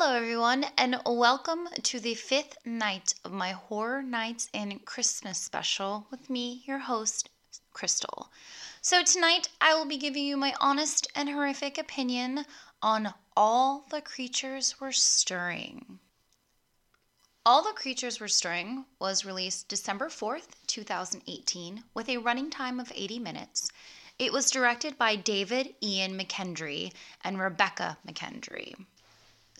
Hello, everyone, and welcome to the fifth night of my Horror Nights in Christmas special with me, your host, Crystal. So, tonight I will be giving you my honest and horrific opinion on All the Creatures Were Stirring. All the Creatures Were Stirring was released December 4th, 2018, with a running time of 80 minutes. It was directed by David Ian McKendry and Rebekah McKendry.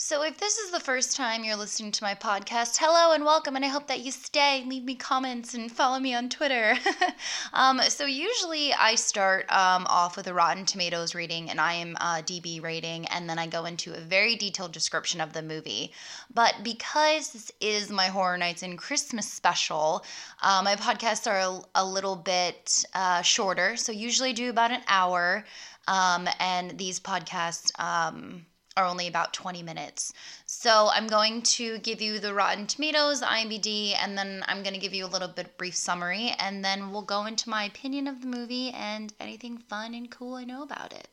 So, if this is the first time you're listening to my podcast, hello and welcome, and I hope that you stay, leave me comments, and follow me on Twitter. um, so, usually I start um, off with a Rotten Tomatoes rating and IMDb rating, and then I go into a very detailed description of the movie. But because this is my Horror Nights and Christmas special, uh, my podcasts are a, a little bit uh, shorter. So, usually do about an hour, um, and these podcasts um, are only about 20 minutes. So I'm going to give you the Rotten Tomatoes, IMDb, and then I'm going to give you a little bit brief summary, and then we'll go into my opinion of the movie and anything fun and cool I know about it.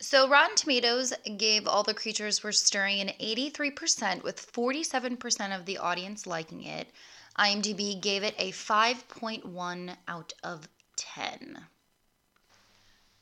So Rotten Tomatoes gave All the Creatures Were Stirring an 83% with 47% of the audience liking it. IMDb gave it a 5.1 out of 10.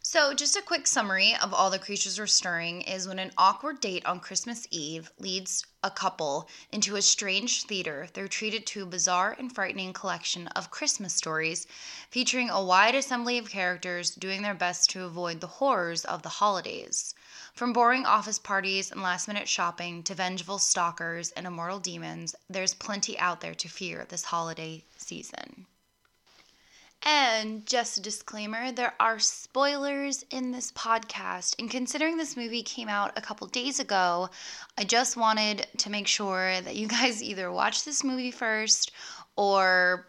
So, just a quick summary of All the Creatures Were Stirring is when an awkward date on Christmas Eve leads a couple into a strange theater, they're treated to a bizarre and frightening collection of Christmas stories featuring a wide assembly of characters doing their best to avoid the horrors of the holidays. From boring office parties and last minute shopping to vengeful stalkers and immortal demons, there's plenty out there to fear this holiday season. And just a disclaimer there are spoilers in this podcast. And considering this movie came out a couple days ago, I just wanted to make sure that you guys either watch this movie first or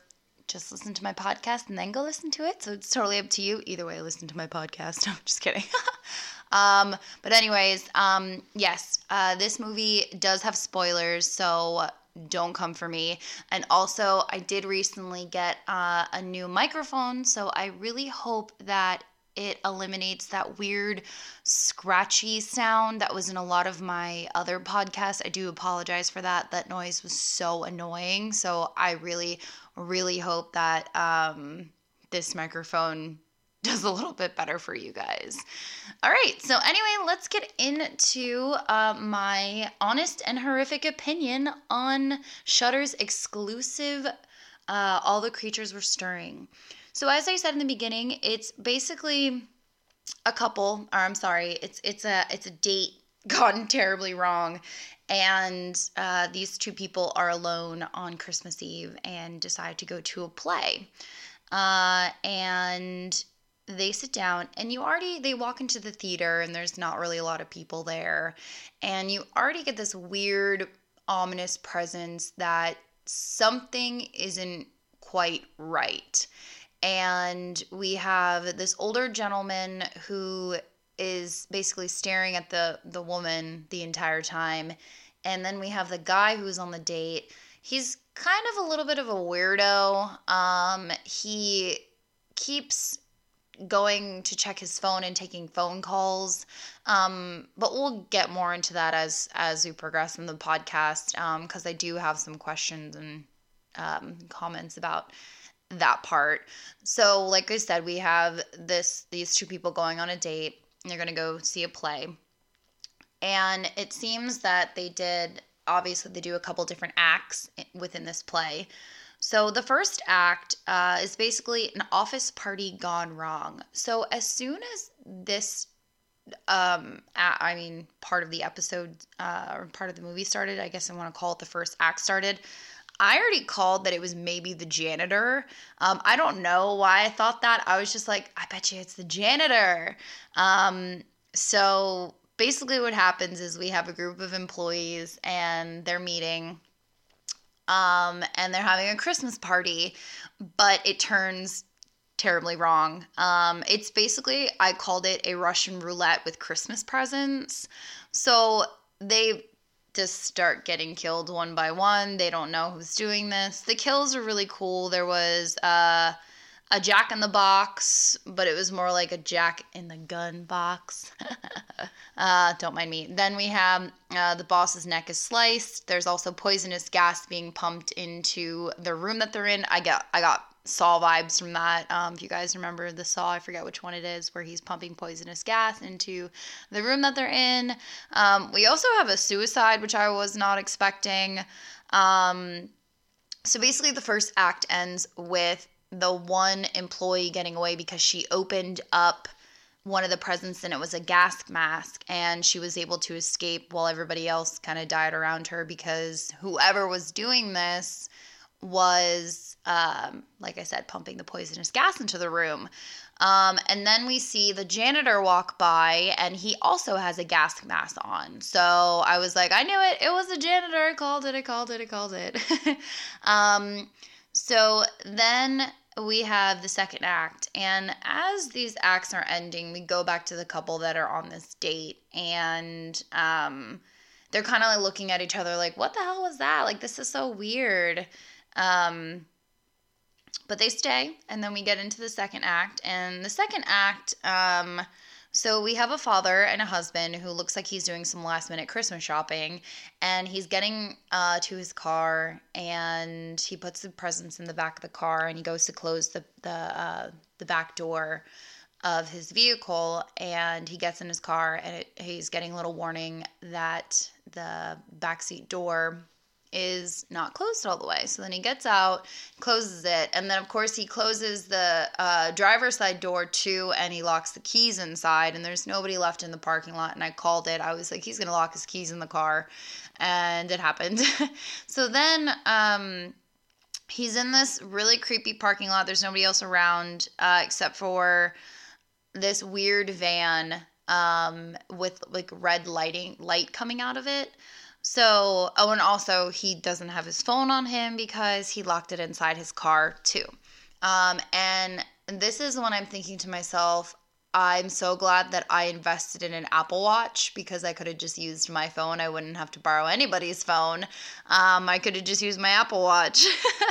just listen to my podcast and then go listen to it. So it's totally up to you. Either way, listen to my podcast. I'm just kidding. um, but, anyways, um, yes, uh, this movie does have spoilers. So don't come for me. And also, I did recently get uh, a new microphone, so I really hope that it eliminates that weird scratchy sound that was in a lot of my other podcasts. I do apologize for that. That noise was so annoying. So I really, really hope that um, this microphone does a little bit better for you guys. All right, so anyway, let's get into uh, my honest and horrific opinion on Shudder's exclusive uh, All the Creatures Were Stirring. So as I said in the beginning, it's basically a couple, or I'm sorry, it's it's a it's a date gone terribly wrong, and uh, these two people are alone on Christmas Eve and decide to go to a play. Uh, and they sit down and you already they walk into the theater and there's not really a lot of people there. And you already get this weird ominous presence that something isn't quite right. And we have this older gentleman who is basically staring at the the woman the entire time. And then we have the guy who's on the date. He's kind of a little bit of a weirdo. Um he keeps going to check his phone and taking phone calls. Um, but we'll get more into that as as we progress in the podcast because um, I do have some questions and um, comments about that part. So, like I said, we have this these two people going on a date. And they're going to go see a play, and it seems that they did. Obviously, they do a couple different acts within this play. So, the first act uh, is basically an office party gone wrong. So, as soon as this, um, I mean, part of the episode uh, or part of the movie started, I guess I want to call it the first act started. I already called that it was maybe the janitor. Um, I don't know why I thought that. I was just like, I bet you it's the janitor. Um, so basically, what happens is we have a group of employees and they're meeting um, and they're having a Christmas party, but it turns terribly wrong. Um, it's basically, I called it a Russian roulette with Christmas presents. So they just start getting killed one by one. They don't know who's doing this. The kills are really cool. There was uh, a Jack in the Box, but it was more like a Jack in the Gun box. uh, don't mind me. Then we have uh, the boss's neck is sliced. There's also poisonous gas being pumped into the room that they're in. I got I got Saw vibes from that. Um, if you guys remember the Saw, I forget which one it is, where he's pumping poisonous gas into the room that they're in. Um, we also have a suicide, which I was not expecting. Um, so basically, the first act ends with the one employee getting away because she opened up one of the presents and it was a gas mask and she was able to escape while everybody else kind of died around her because whoever was doing this was, um, like I said, pumping the poisonous gas into the room. Um, and then we see the janitor walk by, and he also has a gas mask on. So I was like, I knew it. It was a janitor. I called it. I called it. I called it. um, so then we have the second act. And as these acts are ending, we go back to the couple that are on this date. And um, they're kind of like looking at each other like, what the hell was that? Like, this is so weird. Um, but they stay, and then we get into the second act. And the second act, um, so we have a father and a husband who looks like he's doing some last minute Christmas shopping, and he's getting uh, to his car, and he puts the presents in the back of the car, and he goes to close the the uh, the back door of his vehicle, and he gets in his car, and it, he's getting a little warning that the backseat door is not closed all the way. So then he gets out, closes it, and then of course he closes the uh, driver's side door too, and he locks the keys inside. And there's nobody left in the parking lot. And I called it. I was like, he's gonna lock his keys in the car, and it happened. so then um, he's in this really creepy parking lot. There's nobody else around uh, except for this weird van um, with like red lighting light coming out of it. So, oh, and also he doesn't have his phone on him because he locked it inside his car too. Um, and this is when I'm thinking to myself, I'm so glad that I invested in an Apple Watch because I could have just used my phone. I wouldn't have to borrow anybody's phone. Um, I could have just used my Apple Watch.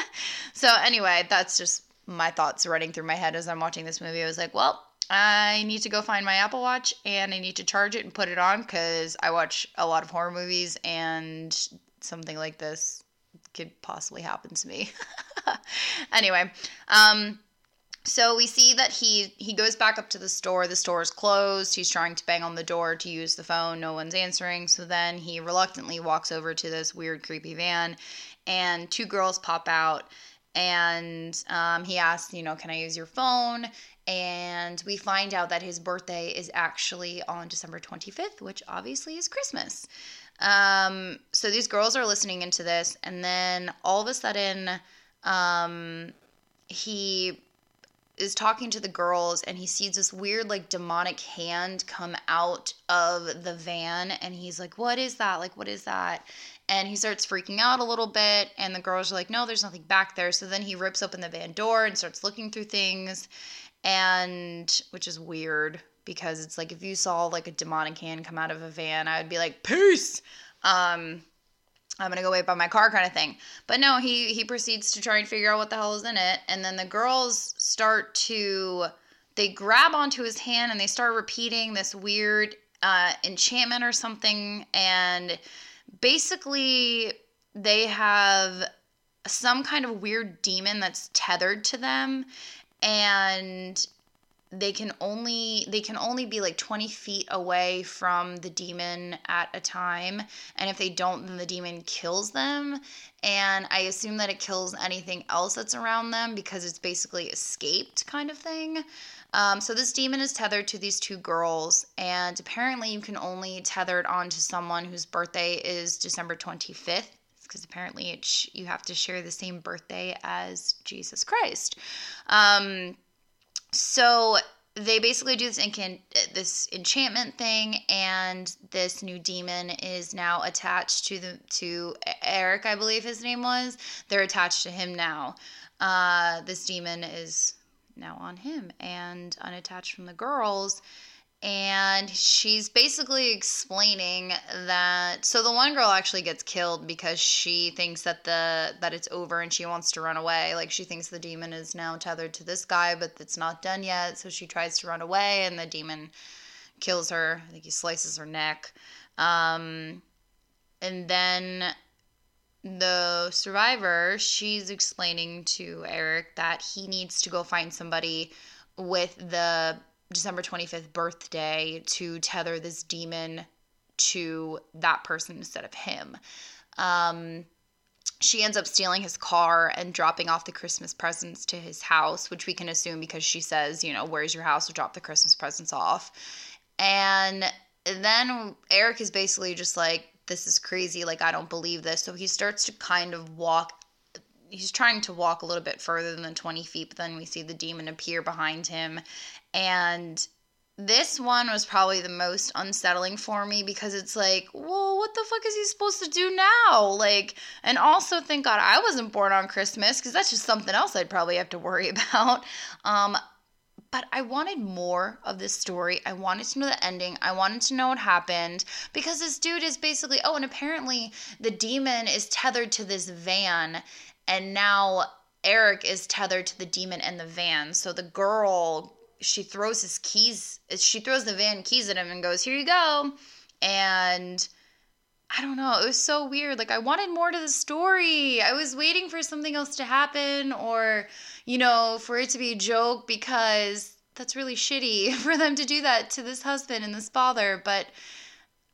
so, anyway, that's just my thoughts running through my head as I'm watching this movie. I was like, well, I need to go find my Apple Watch and I need to charge it and put it on because I watch a lot of horror movies and something like this could possibly happen to me. anyway, um, so we see that he he goes back up to the store. The store is closed. He's trying to bang on the door to use the phone. No one's answering. So then he reluctantly walks over to this weird, creepy van, and two girls pop out. And um, he asks, you know, can I use your phone? And we find out that his birthday is actually on December 25th, which obviously is Christmas. Um, so these girls are listening into this, and then all of a sudden, um, he is talking to the girls and he sees this weird like demonic hand come out of the van and he's like what is that? Like what is that? And he starts freaking out a little bit and the girls are like no there's nothing back there. So then he rips open the van door and starts looking through things and which is weird because it's like if you saw like a demonic hand come out of a van, I would be like, peace. Um, I'm gonna go wait by my car kind of thing. But no, he he proceeds to try and figure out what the hell is in it, and then the girls start to they grab onto his hand and they start repeating this weird uh, enchantment or something, and basically they have some kind of weird demon that's tethered to them and they can only they can only be like 20 feet away from the demon at a time and if they don't then the demon kills them and i assume that it kills anything else that's around them because it's basically escaped kind of thing. Um, so this demon is tethered to these two girls and apparently you can only tether it on to someone whose birthday is december 25th because apparently it's you have to share the same birthday as Jesus Christ. Um, so they basically do this this enchantment thing, and this new demon is now attached to the to Eric, I believe his name was. They're attached to him now. Uh, this demon is now on him and unattached from the girls and she's basically explaining that so the one girl actually gets killed because she thinks that the that it's over and she wants to run away. Like she thinks the demon is now tethered to this guy but it's not done yet. So she tries to run away and the demon kills her. I think he slices her neck. Um, and then the survivor she's explaining to eric that he needs to go find somebody with the December 25th birthday to tether this demon to that person instead of him. Um, she ends up stealing his car and dropping off the Christmas presents to his house, which we can assume because she says, you know, where's your house? We'll drop the Christmas presents off. And then Eric is basically just like, this is crazy. Like, I don't believe this. So he starts to kind of walk. He's trying to walk a little bit further than the 20 feet, but then we see the demon appear behind him and this one was probably the most unsettling for me because it's like, well, what the fuck is he supposed to do now? Like, and also thank God I wasn't born on Christmas because that's just something else I'd probably have to worry about. Um, but I wanted more of this story. I wanted to know the ending. I wanted to know what happened because this dude is basically, oh, and apparently the demon is tethered to this van, and now Eric is tethered to the demon and the van. So the girl she throws his keys she throws the van keys at him and goes here you go. And i don't know it was so weird. Like i wanted more to the story. I was waiting for something else to happen or you know for it to be a joke because that's really shitty for them to do that to this husband and this father. But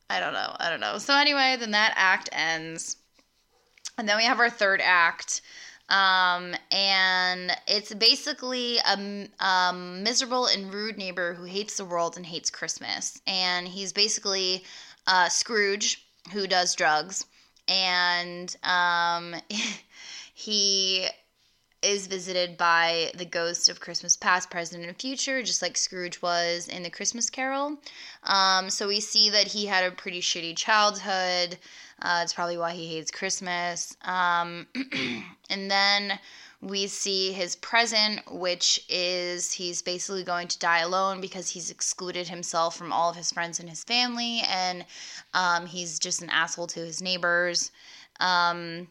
i don't know i don't know. So anyway then that act ends and then we have our third act um, and it's basically a, a, miserable and rude neighbor who hates the world and hates Christmas. And he's basically uh, Scrooge who does drugs. And um, he is visited by the ghost of Christmas past, present, and future, just like Scrooge was in the Christmas Carol. Um, so we see that he had a pretty shitty childhood. Uh, it's probably why he hates Christmas. Um, and then we see his present, which is he's basically going to die alone because he's excluded himself from all of his friends and his family, and um, he's just an asshole to his neighbors. Um,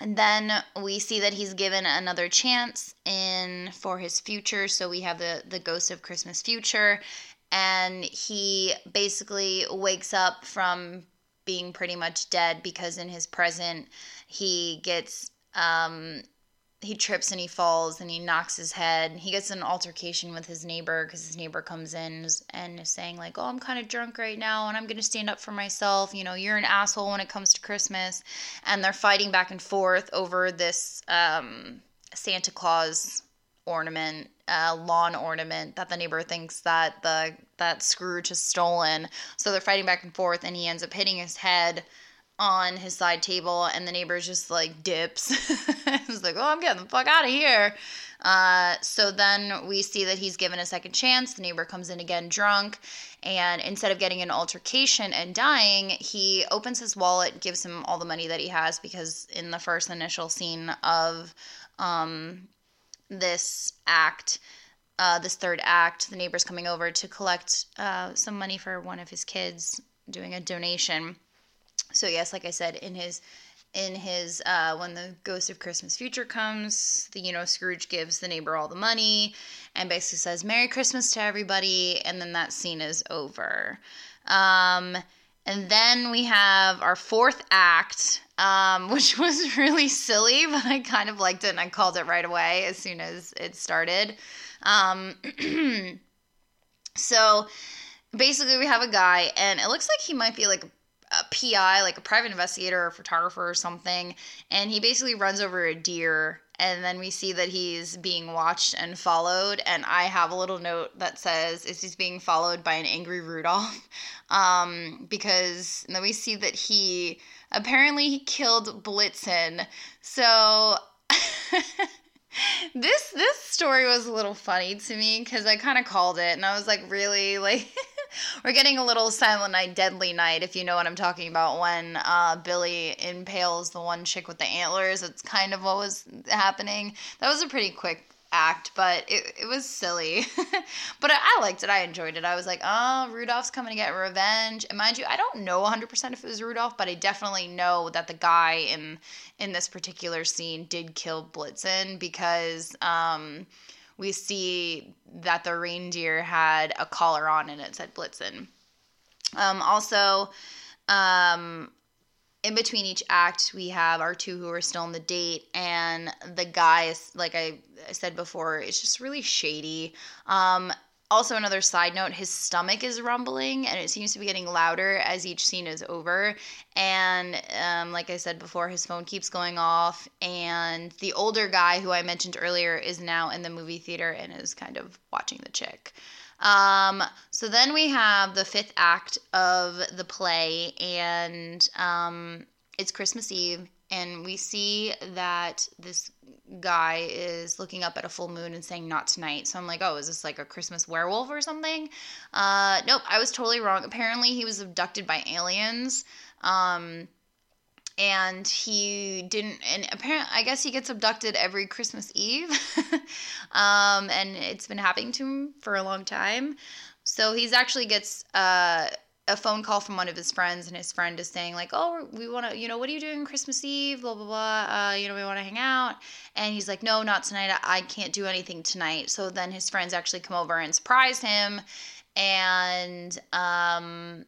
and then we see that he's given another chance in for his future. So we have the the ghost of Christmas future, and he basically wakes up from being pretty much dead because in his present he gets um, he trips and he falls and he knocks his head. He gets an altercation with his neighbor because his neighbor comes in and is saying like, "Oh, I'm kind of drunk right now and I'm going to stand up for myself. You know, you're an asshole when it comes to Christmas." And they're fighting back and forth over this um, Santa Claus ornament, uh, lawn ornament that the neighbor thinks that the that Scrooge has stolen. So they're fighting back and forth, and he ends up hitting his head on his side table, and the neighbor's just like dips. He's like, "Oh, I'm getting the fuck out of here." Uh, so then we see that he's given a second chance. The neighbor comes in again drunk, and instead of getting an altercation and dying, he opens his wallet, gives him all the money that he has because in the first initial scene of um, this act, uh, this third act, the neighbor's coming over to collect uh, some money for one of his kids, doing a donation. So yes, like I said, in his in his uh, when the ghost of christmas future comes the you know scrooge gives the neighbor all the money and basically says merry christmas to everybody and then that scene is over um, and then we have our fourth act, um, which was really silly, but I kind of liked it and I called it right away as soon as it started. Um, so basically, we have a guy, and it looks like he might be like a PI, like a private investigator or photographer or something, and he basically runs over a deer and then we see that he's being watched and followed and i have a little note that says is he's being followed by an angry rudolph? Um, because then we see that he apparently he killed blitzen. So this this story was a little funny to me because i kind of called it and i was like really? Like we're getting a little Silent Night, Deadly Night, if you know what I'm talking about. When uh, Billy impales the one chick with the antlers, it's kind of what was happening. That was a pretty quick act, but it, it was silly. but I, I, liked it. I enjoyed it. I was like, oh, Rudolph's coming to get revenge. And mind you, I don't know 100% if it was Rudolph, but I definitely know that the guy in in this particular scene did kill Blitzen because um, we see that the reindeer had a collar on and it said Blitzen. Um, also, um, in between each act, we have our two who are still on the date, and the guy like I said before, it's just really shady. Um, also, another side note his stomach is rumbling and it seems to be getting louder as each scene is over. And, um, like I said before, his phone keeps going off. And the older guy who I mentioned earlier is now in the movie theater and is kind of watching the chick. Um, so then we have the fifth act of the play, and um, it's Christmas Eve, and we see that this guy is looking up at a full moon and saying not tonight. So i'm like oh is this like a christmas werewolf or something? Uh nope i was totally wrong. Apparently he was abducted by aliens um and he didn't and apparently i guess he gets abducted every christmas eve um, and it's been happening to him for a long time. So he's actually gets uh, a phone call from one of his friends and his friend is saying like oh we want to you know what are you doing christmas eve? Blah blah blah. Uh, you know we want to hang out. And he's like no not tonight. I, I can't do anything tonight. So then his friends actually come over and surprise him and um,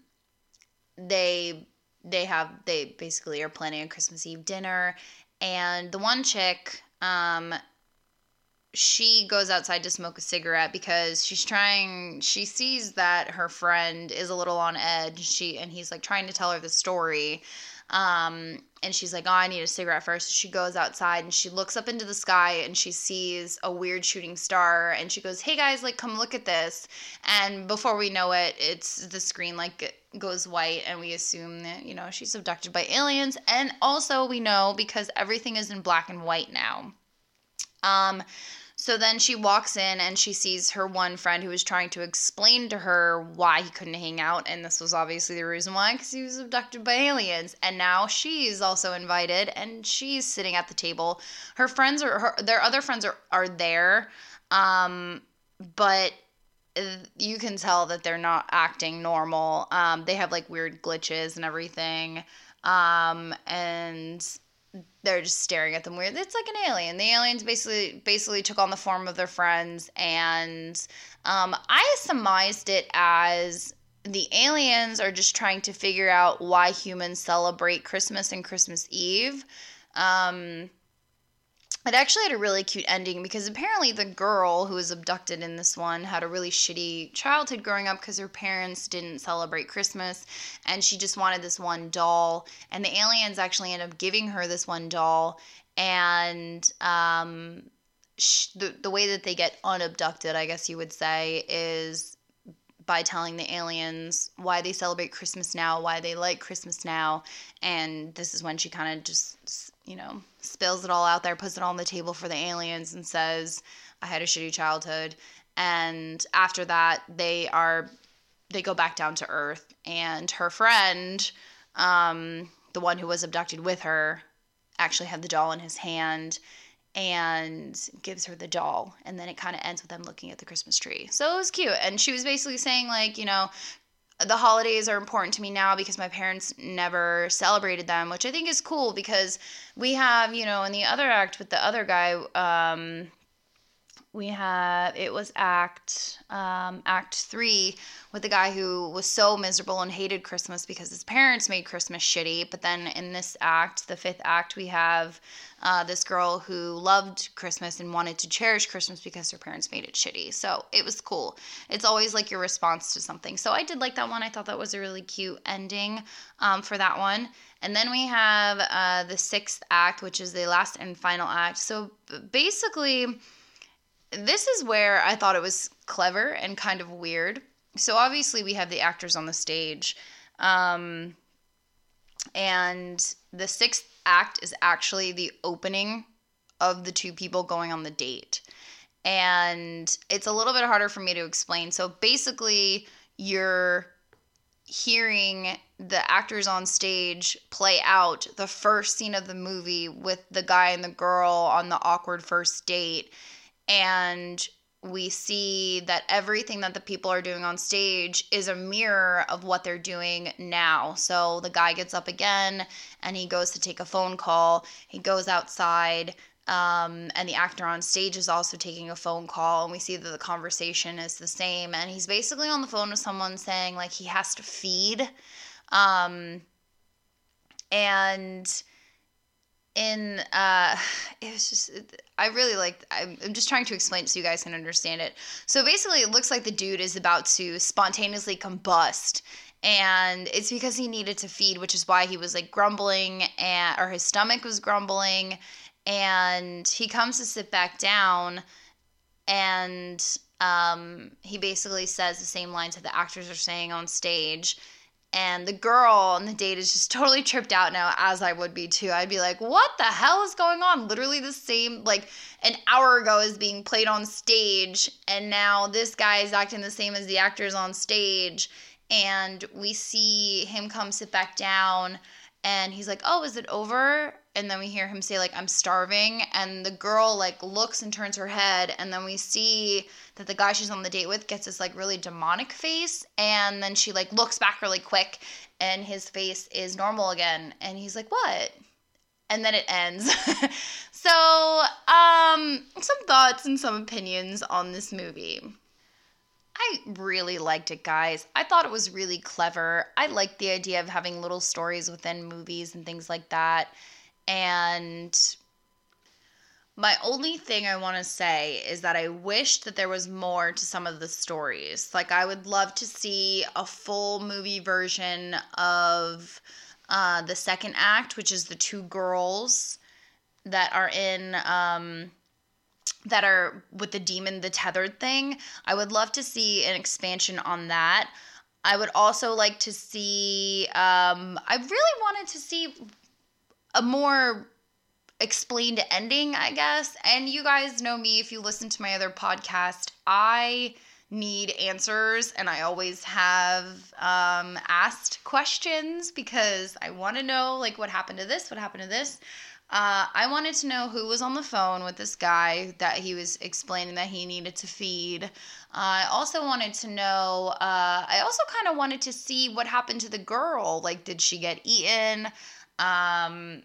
they they have they basically are planning a Christmas Eve dinner, and the one chick, um, she goes outside to smoke a cigarette because she's trying she sees that her friend is a little on edge she and he's like trying to tell her the story um, and she's like, Oh, I need a cigarette first. She goes outside and she looks up into the sky and she sees a weird shooting star. And she goes, Hey guys, like, come look at this. And before we know it, it's the screen like goes white and we assume that, you know, she's abducted by aliens. And also, we know because everything is in black and white now. Um, so then she walks in and she sees her one friend who was trying to explain to her why he couldn't hang out. And this was obviously the reason why, because he was abducted by aliens. And now she's also invited and she's sitting at the table. Her friends are, her, their other friends are, are there. Um, but you can tell that they're not acting normal. Um, they have like weird glitches and everything. Um, and they're just staring at them weird. It's like an alien. The aliens basically basically took on the form of their friends, and um, I surmised it as the aliens are just trying to figure out why humans celebrate Christmas and Christmas Eve. Um, it actually had a really cute ending because apparently the girl who was abducted in this one had a really shitty childhood growing up because her parents didn't celebrate Christmas and she just wanted this one doll. And the aliens actually end up giving her this one doll. And um, the, the way that they get unabducted, I guess you would say, is by telling the aliens why they celebrate Christmas now, why they like Christmas now. And this is when she kind of just, you know, spills it all out there, puts it on the table for the aliens, and says, I had a shitty childhood. And after that, they are, they go back down to earth. And her friend, um, the one who was abducted with her, actually had the doll in his hand and gives her the doll and then it kind of ends with them looking at the christmas tree so it was cute and she was basically saying like you know the holidays are important to me now because my parents never celebrated them which i think is cool because we have you know in the other act with the other guy um we have it was act um, act three with the guy who was so miserable and hated christmas because his parents made christmas shitty but then in this act the fifth act we have uh, this girl who loved Christmas and wanted to cherish Christmas because her parents made it shitty. So it was cool. It's always like your response to something. So I did like that one. I thought that was a really cute ending um, for that one. And then we have uh, the sixth act, which is the last and final act. So basically, this is where I thought it was clever and kind of weird. So obviously, we have the actors on the stage. Um, and the sixth act is actually the opening of the two people going on the date. And it's a little bit harder for me to explain. So basically, you're hearing the actors on stage play out the first scene of the movie with the guy and the girl on the awkward first date and we see that everything that the people are doing on stage is a mirror of what they're doing now. So the guy gets up again and he goes to take a phone call. He goes outside, um, and the actor on stage is also taking a phone call, and we see that the conversation is the same. And he's basically on the phone with someone saying, like, he has to feed. Um, and in uh it was just i really like I'm, just trying to explain it so you guys can understand it. So basically it looks like the dude is about to spontaneously combust and it's because he needed to feed which is why he was like grumbling and or his stomach was grumbling and he comes to sit back down and um, he basically says the same lines that the actors are saying on stage and the girl on the date is just totally tripped out now as i would be too. I'd be like what the hell is going on? Literally the same like an hour ago is being played on stage and now this guy is acting the same as the actors on stage and we see him come sit back down and he's like oh is it over? And then we hear him say like i'm starving. And the girl like looks and turns her head and then we see that the guy she's on the date with gets this like really demonic face and then she like looks back really quick and his face is normal again and he's like what? And then it ends. So um some thoughts and some opinions on this movie I really liked it, guys. I thought it was really clever. I liked the idea of having little stories within movies and things like that. And my only thing I want to say is that I wish that there was more to some of the stories. Like, I would love to see a full movie version of uh, the second act, which is the two girls that are in. Um, that are with the demon, the tethered thing. I would love to see an expansion on that. I would also like to see, um, I really wanted to see a more explained ending, I guess. And you guys know me if you listen to my other podcast. I need answers and I always have um, asked questions because I want to know like what happened to this, what happened to this. Uh, I wanted to know who was on the phone with this guy that he was explaining that he needed to feed. Uh, I also wanted to know, uh, I also kind of wanted to see what happened to the girl. Like, did she get eaten? Um,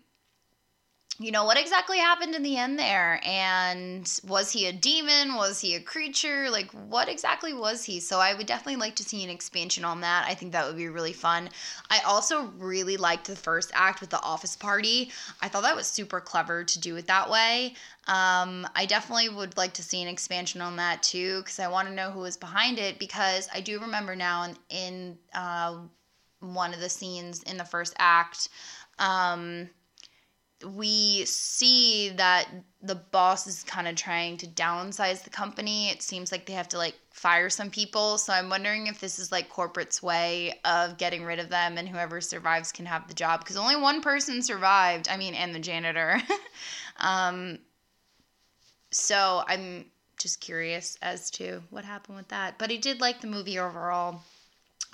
you know, what exactly happened in the end there? And was he a demon? Was he a creature? Like, what exactly was he? So, I would definitely like to see an expansion on that. I think that would be really fun. I also really liked the first act with the office party. I thought that was super clever to do it that way. Um, I definitely would like to see an expansion on that too, because I want to know who was behind it. Because I do remember now in, in uh, one of the scenes in the first act, um, we see that the boss is kind of trying to downsize the company. It seems like they have to like fire some people. So I'm wondering if this is like corporate's way of getting rid of them and whoever survives can have the job because only one person survived. I mean, and the janitor. um, so I'm just curious as to what happened with that. But I did like the movie overall.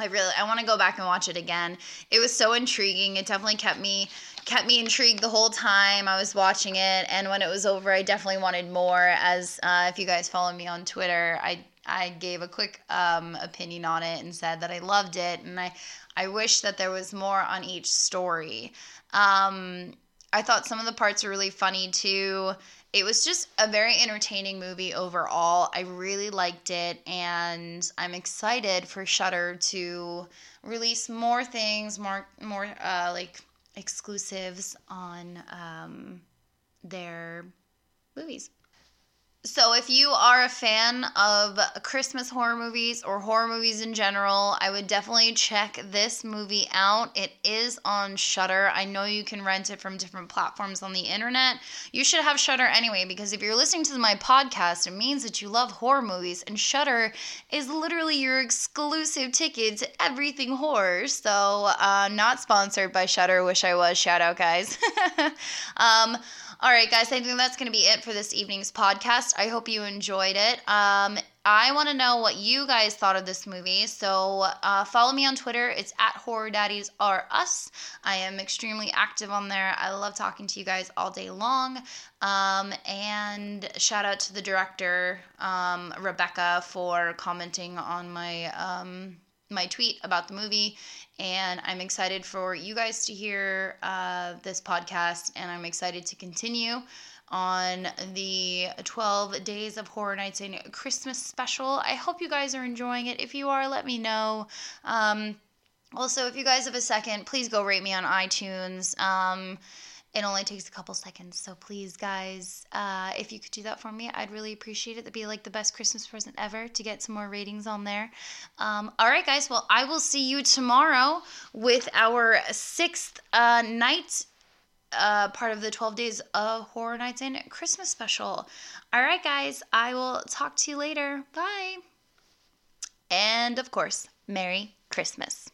I really I want to go back and watch it again. It was so intriguing. It definitely kept me kept me intrigued the whole time I was watching it. And when it was over, I definitely wanted more. As uh, if you guys follow me on Twitter, I I gave a quick um, opinion on it and said that I loved it, and I I wish that there was more on each story. Um, I thought some of the parts were really funny too. It was just a very entertaining movie overall. I really liked it, and I'm excited for Shudder to release more things, more more uh, like exclusives on um, their movies. So, if you are a fan of Christmas horror movies or horror movies in general, I would definitely check this movie out. It is on Shudder. I know you can rent it from different platforms on the internet. You should have Shudder anyway because if you're listening to my podcast, it means that you love horror movies, and Shudder is literally your exclusive ticket to everything horror. So, uh, not sponsored by Shudder. Wish I was. Shout out, guys. um, all right, guys, I think that's going to be it for this evening's podcast. I hope you enjoyed it. Um, I want to know what you guys thought of this movie. So uh, follow me on Twitter. It's at Horror Daddies Are Us. I am extremely active on there. I love talking to you guys all day long. Um, and shout out to the director, um, Rebekah, for commenting on my um, my tweet about the movie. And I'm excited for you guys to hear uh, this podcast, and I'm excited to continue on the 12 Days of Horror Nights and Christmas special. I hope you guys are enjoying it. If you are, let me know. Um, also, if you guys have a second, please go rate me on iTunes. Um, it only takes a couple seconds, so please, guys, uh, if you could do that for me, I'd really appreciate it. That'd be like the best Christmas present ever to get some more ratings on there. Um, all right, guys, well, I will see you tomorrow with our sixth uh, night uh, part of the 12 days of Horror Nights and Christmas special. All right, guys, I will talk to you later. Bye. And of course, Merry Christmas.